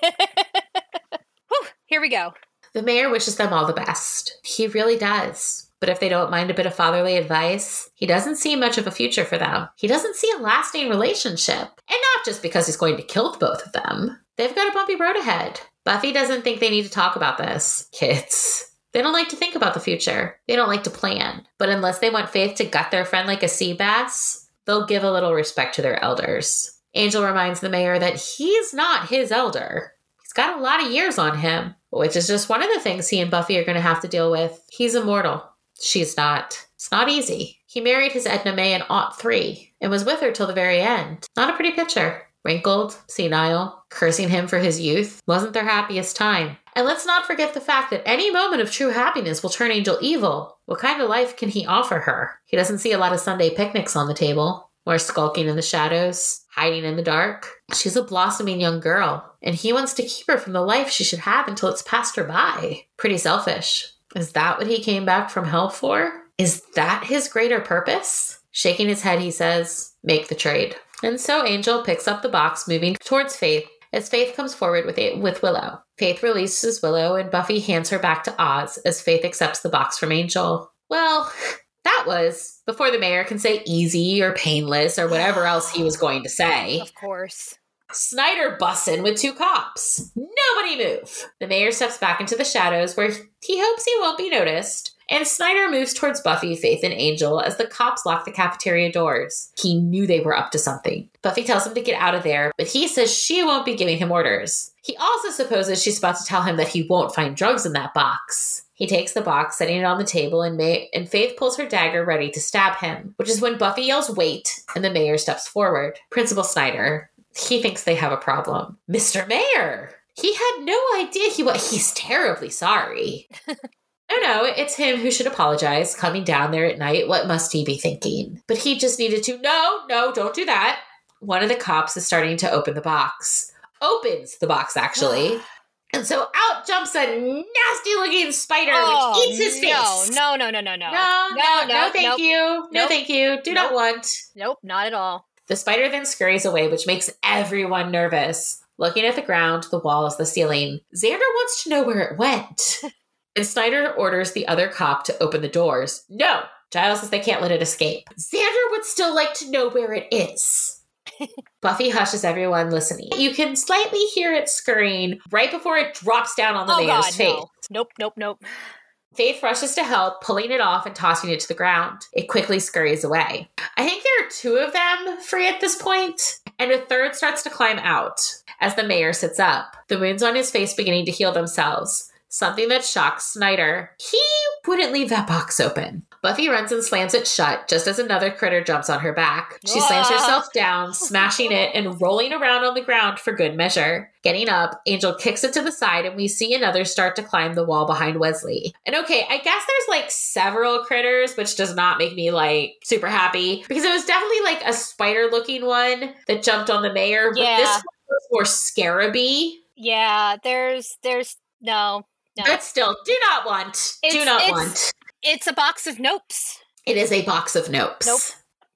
here we go. The mayor wishes them all the best. He really does. But if they don't mind a bit of fatherly advice, he doesn't see much of a future for them. He doesn't see a lasting relationship. And not just because he's going to kill the both of them. They've got a bumpy road ahead. Buffy doesn't think they need to talk about this. Kids. They don't like to think about the future. They don't like to plan. But unless they want Faith to gut their friend like a sea bass, they'll give a little respect to their elders. Angel reminds the mayor that he's not his elder. He's got a lot of years on him, which is just one of the things he and Buffy are going to have to deal with. He's immortal. She's not. It's not easy. He married his Edna May in Aught 3 and was with her till the very end. Not a pretty picture. Wrinkled, senile, cursing him for his youth. Wasn't their happiest time. And let's not forget the fact that any moment of true happiness will turn Angel evil. What kind of life can he offer her? He doesn't see a lot of Sunday picnics on the table, or skulking in the shadows, hiding in the dark. She's a blossoming young girl, and he wants to keep her from the life she should have until it's passed her by. Pretty selfish. Is that what he came back from hell for? Is that his greater purpose? Shaking his head, he says, Make the trade. And so Angel picks up the box, moving towards Faith, as Faith comes forward with, it, with Willow. Faith releases Willow, and Buffy hands her back to Oz as Faith accepts the box from Angel. Well, that was before the mayor can say easy or painless or whatever else he was going to say. Of course. Snyder busts in with two cops. Nobody move. The mayor steps back into the shadows where he hopes he won't be noticed. And Snyder moves towards Buffy, Faith, and Angel as the cops lock the cafeteria doors. He knew they were up to something. Buffy tells him to get out of there, but he says she won't be giving him orders. He also supposes she's about to tell him that he won't find drugs in that box. He takes the box, setting it on the table, and, May- and Faith pulls her dagger ready to stab him, which is when Buffy yells, Wait, and the mayor steps forward. Principal Snyder, he thinks they have a problem. Mr. Mayor! He had no idea he was. He's terribly sorry. No, no, it's him who should apologize. Coming down there at night, what must he be thinking? But he just needed to. No, no, don't do that. One of the cops is starting to open the box. Opens the box, actually. and so out jumps a nasty looking spider, Oh, which eats his face. No, no, no, no, no, no. no, no, no, no, thank nope, you. No, nope, thank you. Do not want. Nope, not at all. The spider then scurries away, which makes everyone nervous. Looking at the ground, the walls, the ceiling, Xander wants to know where it went. and Snyder orders the other cop to open the doors. No! Giles says they can't let it escape. Xander would still like to know where it is. Buffy hushes everyone listening. You can slightly hear it scurrying right before it drops down on the oh mayor's god, face. no. Nope, nope, nope. Faith rushes to help, pulling it off and tossing it to the ground. It quickly scurries away. I think there are two of them free at this point, and a third starts to climb out as the mayor sits up, the wounds on his face beginning to heal themselves. Something that shocks Snyder. He wouldn't leave that box open. Buffy runs and slams it shut just as another critter jumps on her back. She slams Ah. herself down, smashing it and rolling around on the ground for good measure. Getting up, Angel kicks it to the side, and we see another start to climb the wall behind Wesley. And okay, I guess there's like several critters, which does not make me like super happy because it was definitely like a spider looking one that jumped on the mayor, but Yeah. this one was more scaraby. Yeah, there's there's no. No. But still, do not want. do not it's- want. It's a box of nopes. It is a box of nopes. Nope.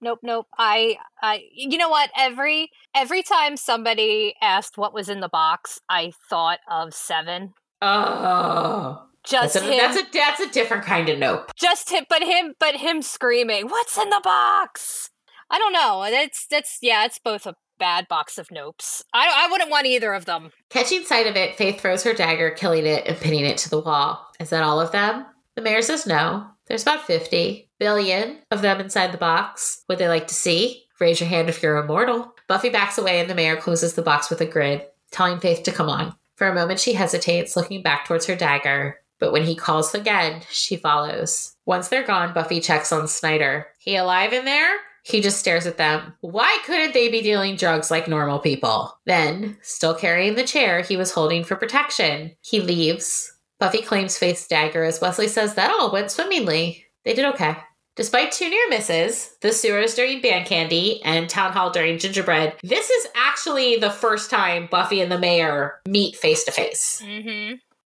Nope, nope. I I you know what? Every every time somebody asked what was in the box, I thought of 7. Oh. Just That's a, him that's a that's a different kind of nope. just him but him but him screaming, "What's in the box?" I don't know. That's that's yeah, it's both a bad box of nopes. I I wouldn't want either of them. Catching sight of it, Faith throws her dagger, killing it and pinning it to the wall. Is that all of them? The mayor says no. There's about 50 billion of them inside the box. Would they like to see? Raise your hand if you're immortal. Buffy backs away and the mayor closes the box with a grid, telling Faith to come on. For a moment, she hesitates, looking back towards her dagger. But when he calls again, she follows. Once they're gone, Buffy checks on Snyder. He alive in there? He just stares at them. Why couldn't they be dealing drugs like normal people? Then, still carrying the chair he was holding for protection, he leaves. Buffy claims Faith's dagger as Wesley says that all went swimmingly. They did okay. Despite two near misses, the sewers during band candy and town hall during gingerbread, this is actually the first time Buffy and the mayor meet face to face.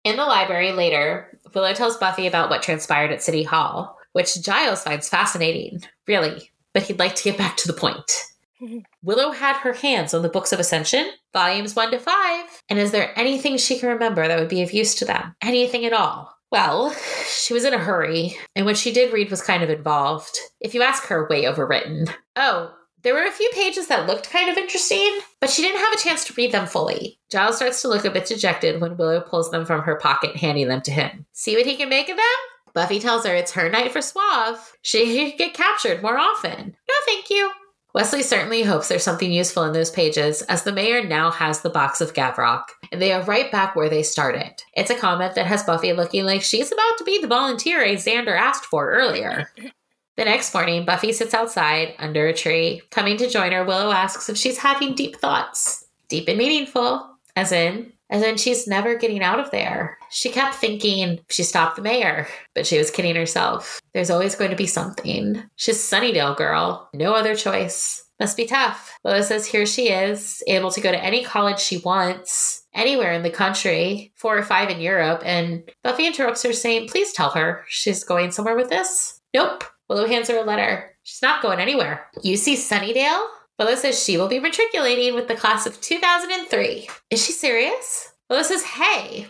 In the library later, Willow tells Buffy about what transpired at City Hall, which Giles finds fascinating, really, but he'd like to get back to the point. Willow had her hands on the Books of Ascension, volumes 1 to 5, and is there anything she can remember that would be of use to them? Anything at all? Well, she was in a hurry, and what she did read was kind of involved. If you ask her, way overwritten. Oh, there were a few pages that looked kind of interesting, but she didn't have a chance to read them fully. Giles starts to look a bit dejected when Willow pulls them from her pocket, handing them to him. See what he can make of them? Buffy tells her it's her night for Suave. She could get captured more often. No, thank you. Wesley certainly hopes there's something useful in those pages, as the mayor now has the box of Gavrok, and they are right back where they started. It's a comment that has Buffy looking like she's about to be the volunteer Xander asked for earlier. The next morning, Buffy sits outside under a tree. Coming to join her, Willow asks if she's having deep thoughts. Deep and meaningful, as in, as then she's never getting out of there. She kept thinking she stopped the mayor, but she was kidding herself. There's always going to be something. She's Sunnydale girl, no other choice. Must be tough. Lois says here she is, able to go to any college she wants, anywhere in the country, four or five in Europe, and Buffy interrupts her saying, Please tell her she's going somewhere with this. Nope. Willow hands her a letter. She's not going anywhere. You see Sunnydale? Willow says she will be matriculating with the class of 2003. Is she serious? Willow says, Hey, isn't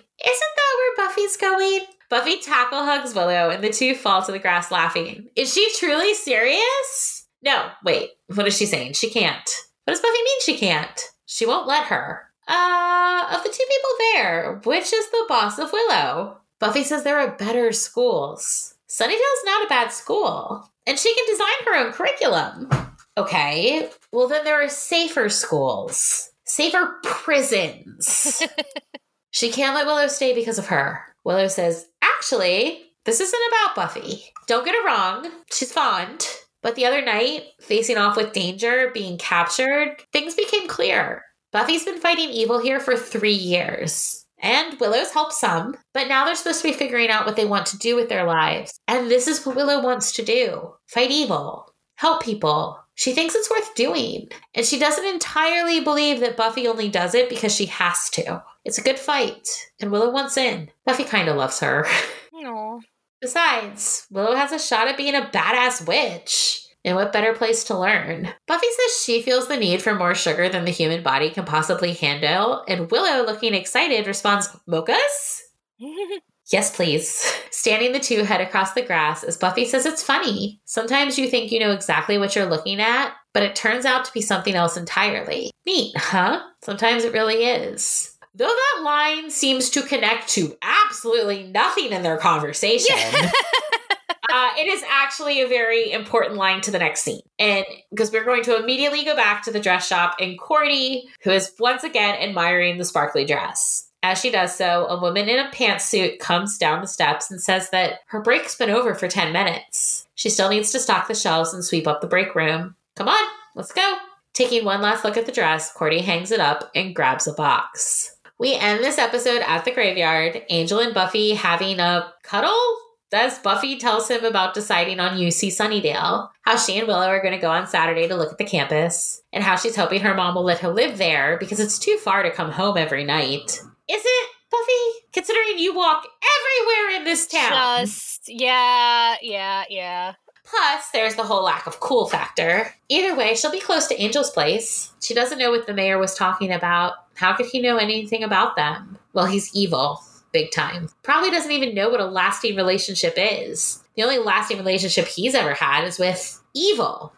that where Buffy's going? Buffy tackle hugs Willow and the two fall to the grass laughing. Is she truly serious? No, wait. What is she saying? She can't. What does Buffy mean she can't? She won't let her. Uh, of the two people there, which is the boss of Willow? Buffy says there are better schools. Sunnydale's not a bad school, and she can design her own curriculum. Okay, well, then there are safer schools, safer prisons. she can't let Willow stay because of her. Willow says, Actually, this isn't about Buffy. Don't get it wrong, she's fond. But the other night, facing off with danger, being captured, things became clear. Buffy's been fighting evil here for three years. And Willow's helped some, but now they're supposed to be figuring out what they want to do with their lives. And this is what Willow wants to do fight evil, help people. She thinks it's worth doing. And she doesn't entirely believe that Buffy only does it because she has to. It's a good fight, and Willow wants in. Buffy kind of loves her. No. Besides, Willow has a shot at being a badass witch. And what better place to learn? Buffy says she feels the need for more sugar than the human body can possibly handle, and Willow, looking excited, responds, Mochas? yes, please. Standing the two head across the grass as Buffy says it's funny. Sometimes you think you know exactly what you're looking at, but it turns out to be something else entirely. Neat, huh? Sometimes it really is. Though that line seems to connect to absolutely nothing in their conversation. Yeah. uh, it is actually a very important line to the next scene. And because we're going to immediately go back to the dress shop and Cordy, who is once again admiring the sparkly dress. As she does so, a woman in a pantsuit comes down the steps and says that her break's been over for 10 minutes. She still needs to stock the shelves and sweep up the break room. Come on, let's go. Taking one last look at the dress, Cordy hangs it up and grabs a box. We end this episode at the graveyard, Angel and Buffy having a cuddle as Buffy tells him about deciding on UC Sunnydale, how she and Willow are going to go on Saturday to look at the campus, and how she's hoping her mom will let her live there because it's too far to come home every night. Is it, Buffy? Considering you walk everywhere in this town. Just, yeah, yeah, yeah. Plus, there's the whole lack of cool factor. Either way, she'll be close to Angel's place. She doesn't know what the mayor was talking about. How could he know anything about them? Well, he's evil big time. Probably doesn't even know what a lasting relationship is. The only lasting relationship he's ever had is with evil.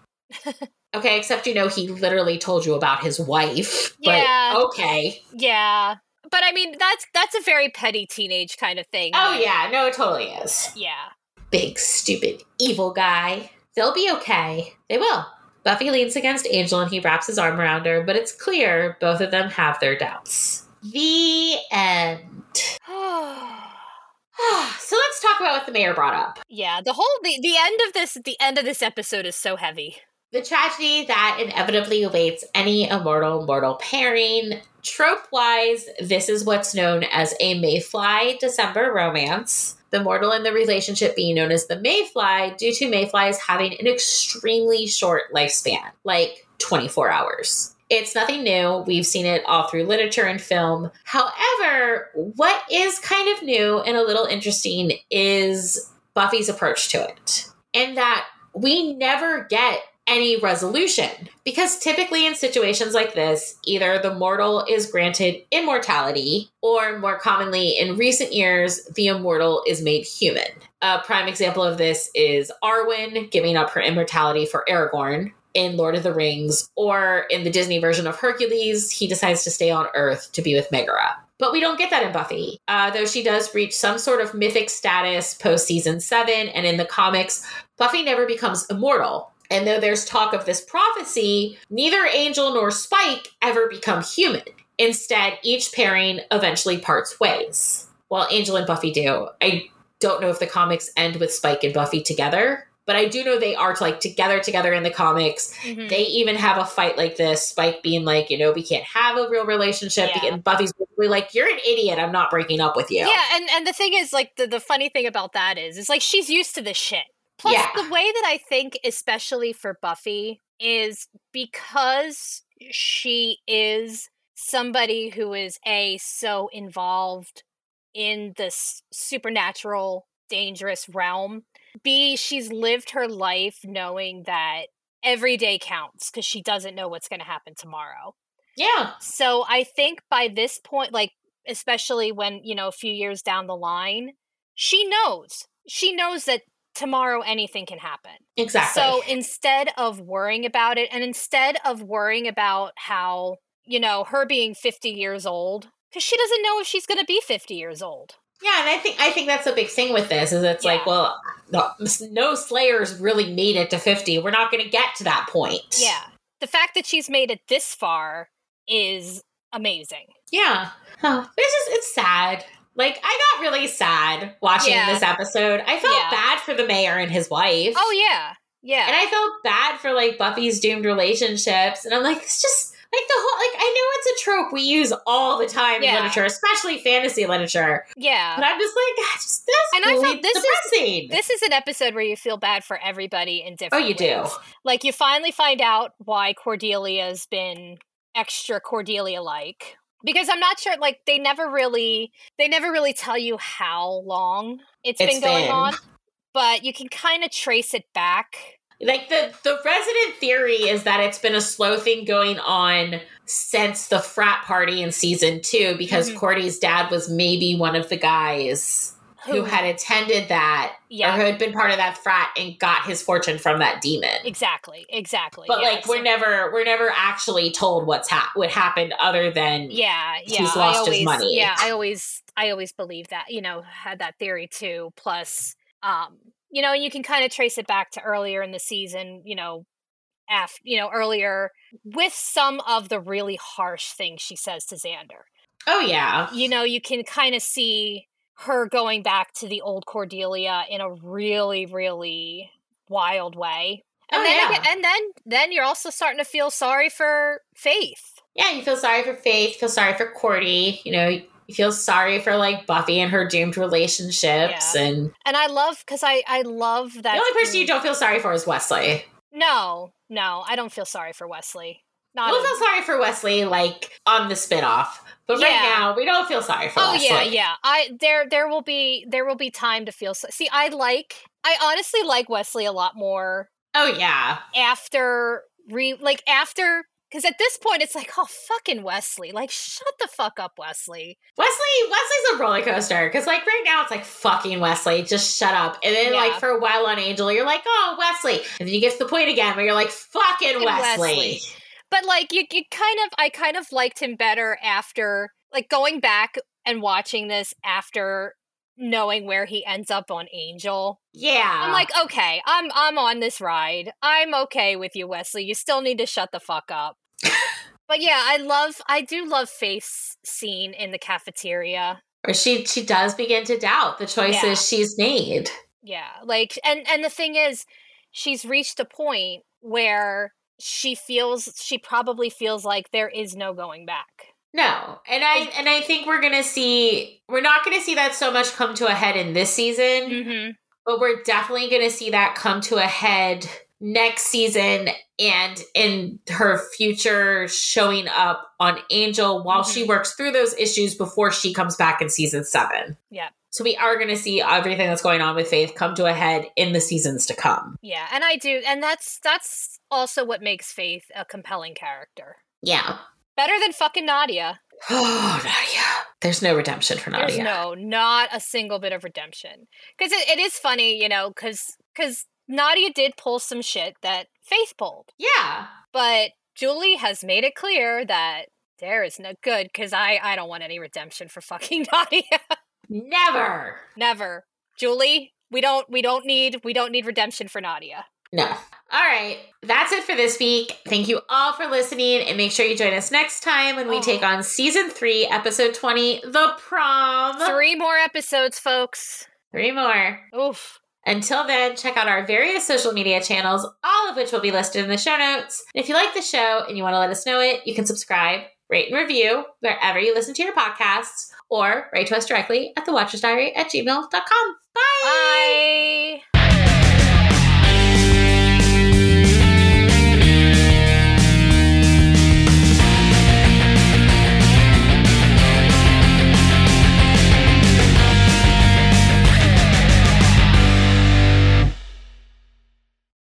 okay, except you know he literally told you about his wife. Yeah. okay. Yeah. But I mean that's that's a very petty teenage kind of thing. Oh um, yeah, no, it totally is. Yeah. Big stupid evil guy. They'll be okay. They will. Buffy leans against Angel and he wraps his arm around her, but it's clear both of them have their doubts. The end. so let's talk about what the mayor brought up. Yeah, the whole the, the end of this the end of this episode is so heavy. The tragedy that inevitably awaits any immortal mortal pairing. Trope wise, this is what's known as a Mayfly December romance. The mortal in the relationship being known as the Mayfly due to Mayflies having an extremely short lifespan, like 24 hours. It's nothing new. We've seen it all through literature and film. However, what is kind of new and a little interesting is Buffy's approach to it. In that we never get any resolution. Because typically in situations like this, either the mortal is granted immortality, or more commonly in recent years, the immortal is made human. A prime example of this is Arwen giving up her immortality for Aragorn in Lord of the Rings, or in the Disney version of Hercules, he decides to stay on Earth to be with Megara. But we don't get that in Buffy, uh, though she does reach some sort of mythic status post season seven. And in the comics, Buffy never becomes immortal. And though there's talk of this prophecy, neither Angel nor Spike ever become human. Instead, each pairing eventually parts ways. While Angel and Buffy do. I don't know if the comics end with Spike and Buffy together, but I do know they are like together together in the comics. Mhm. They even have a fight like this, Spike being like, you know, we can't have a real relationship. Yeah. And Buffy's basically like, you're an idiot. I'm not breaking up with you. Yeah, and and the thing is, like the the funny thing about that is, is like she's used to this shit. Plus, Yeah. the way that I think, especially for Buffy, is because she is somebody who is a so involved in this supernatural, dangerous realm. B, she's lived her life knowing that every day counts because she doesn't know what's going to happen tomorrow. Yeah. So I think by this point, like, especially when, you know, a few years down the line, she knows. She knows that tomorrow anything can happen. Exactly. So instead of worrying about it, and instead of worrying about how, you know, her being 50 years old, because she doesn't know if she's going to be 50 years old. Yeah, and I think I think that's a big thing with this is it's like, well, no, no Slayers really made it to fifty. We're not going to get to that point. Yeah. The fact that she's made it this far is amazing. yeah. Huh. It's just it's sad. Like I got really sad watching Yeah. this episode. I felt Yeah. bad for the mayor and his wife. Oh, yeah. Yeah. and I felt bad for like Buffy's doomed relationships, and I'm like, it's just like the whole like I know it's a trope we use all the time Yeah. in literature, especially fantasy literature. yeah. But I'm just like, just that's And I felt this is- depressing. This is an episode where you feel bad for everybody in different oh, different you do. Like you finally find out why Cordelia's been extra Cordelia like. Because I'm not sure like they never really they never really tell you how long it's been going been. on, but you can kind of trace it back. Like the the resident theory is that it's been a slow thing going on since the frat party in season two because Mhm. Cordy's dad was maybe one of the guys who had attended that yeah. or who had been part of that frat and got his fortune from that demon. Exactly, exactly. But yeah, like we're never we're never actually told what's ha- what happened other than yeah, yeah. he's lost his always, money. Yeah, I always, I always believe that. You know, had that theory too. Plus, um, you know, you can kind of trace it back to earlier in the season. You know, after you know earlier with some of the really harsh things she says to Xander. oh yeah You know, you can kind of see her going back to the old Cordelia in a really, really wild way. And Oh, then, yeah. again- and then, then you're also starting to feel sorry for Faith. yeah you feel sorry for Faith feel sorry for Cordy you know you feel sorry for like Buffy and her doomed relationships Yeah. and And I love because I I love that. the only person you don't feel sorry for is Wesley No, no, I don't feel sorry for Wesley. Not we'll a- feel sorry for Wesley like on the spinoff but right now we don't feel sorry for Oh Wesley yeah, yeah. I there there will be there will be time to feel. So- See, I like I honestly like Wesley a lot more oh yeah after re like after because at this point it's like oh fucking Wesley like shut the fuck up Wesley Wesley Wesley's a roller coaster because like right now it's like fucking Wesley just shut up and then Yeah. like for a while on Angel you're like oh Wesley and then you get to the point again where you're like fucking Fucking Wesley. Wesley. But like you you kind of I kind of liked him better after like going back and watching this after knowing where he ends up on Angel yeah I'm like, okay, I'm I'm on this ride. I'm okay with you, Wesley. You still need to shut the fuck up. but yeah, I love I do love Faith's scene in the cafeteria. or she she does begin to doubt the choices Yeah. she's made Yeah. Like and and the thing is, she's reached a point where she feels she probably feels like there is no going back. no and i and i think we're gonna see we're not gonna see that so much come to a head in this season Mm-hmm. but we're definitely gonna see that come to a head next season and in her future showing up on angel while she Mhm. works through those issues before she comes back in season seven Yeah. So we are going to see everything that's going on with Faith come to a head in the seasons to come. Yeah, and I do, and that's that's also what makes Faith a compelling character. Yeah. Better than fucking Nadia. Oh, Nadia. There's no redemption for Nadia. There's no, not a single bit of redemption. Because it, it is funny, you know, because because Nadia did pull some shit that Faith pulled. Yeah. But Julie has made it clear that there is no good because I I don't want any redemption for fucking Nadia. Never. Never. Julie, we don't we don't need we don't need redemption for Nadia. No. All right. That's it for this week. Thank you all for listening. And make sure you join us next time when we Oh. take on season three, episode 20, The Prom. Three more episodes, folks. Three more. Oof. Until then, check out our various social media channels, all of which will be listed in the show notes. If you like the show and you want to let us know it, you can subscribe, rate, and review wherever you listen to your podcasts, or write to us directly at thewatchersdiary at gmail.com. Bye! Bye.